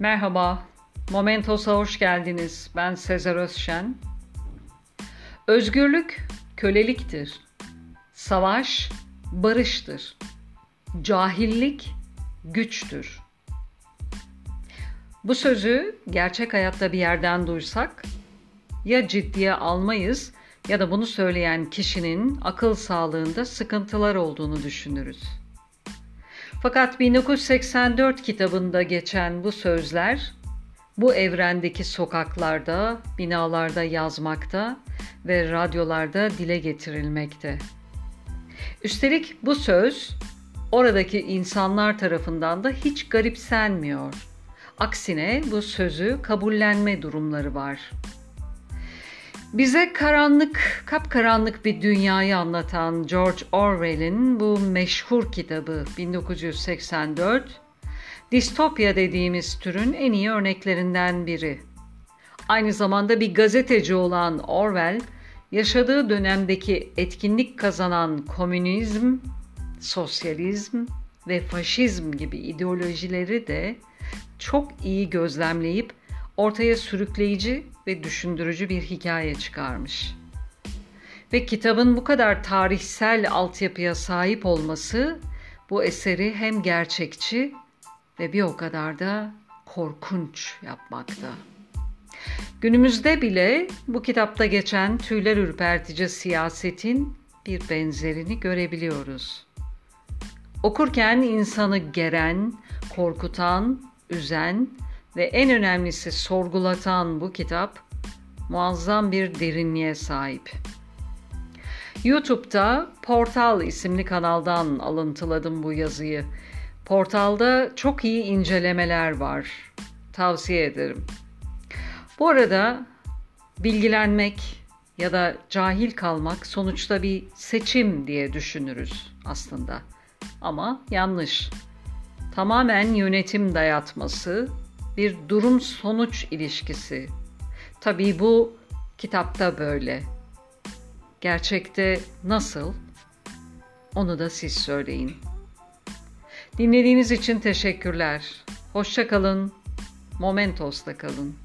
Merhaba, Momentos'a hoş geldiniz. Ben Sezer Özşen. Özgürlük köleliktir. Savaş barıştır. Cahillik güçtür. Bu sözü gerçek hayatta bir yerden duysak ya ciddiye almayız ya da bunu söyleyen kişinin akıl sağlığında sıkıntılar olduğunu düşünürüz. Fakat 1984 kitabında geçen bu sözler bu evrendeki sokaklarda, binalarda yazmakta ve radyolarda dile getirilmekte. Üstelik bu söz oradaki insanlar tarafından da hiç garipsenmiyor. Aksine bu sözü kabullenme durumları var. Bize karanlık, kapkaranlık bir dünyayı anlatan George Orwell'in bu meşhur kitabı 1984, distopya dediğimiz türün en iyi örneklerinden biri. Aynı zamanda bir gazeteci olan Orwell, yaşadığı dönemdeki etkinlik kazanan komünizm, sosyalizm ve faşizm gibi ideolojileri de çok iyi gözlemleyip ortaya sürükleyici ve düşündürücü bir hikaye çıkarmış. Ve kitabın bu kadar tarihsel altyapıya sahip olması bu eseri hem gerçekçi ve bir o kadar da korkunç yapmakta. Günümüzde bile bu kitapta geçen tüyler ürpertici siyasetin bir benzerini görebiliyoruz. Okurken insanı geren, korkutan, üzen ve en önemlisi sorgulatan bu kitap muazzam bir derinliğe sahip. YouTube'da Portal isimli kanaldan alıntıladım bu yazıyı. Portalda çok iyi incelemeler var. Tavsiye ederim. Bu arada bilgilenmek ya da cahil kalmak sonuçta bir seçim diye düşünürüz aslında. Ama yanlış. Tamamen yönetim dayatması, bir durum sonuç ilişkisi. Tabii bu kitapta böyle. Gerçekte nasıl? Onu da siz söyleyin. Dinlediğiniz için teşekkürler. Hoşça kalın. Momentos'ta kalın.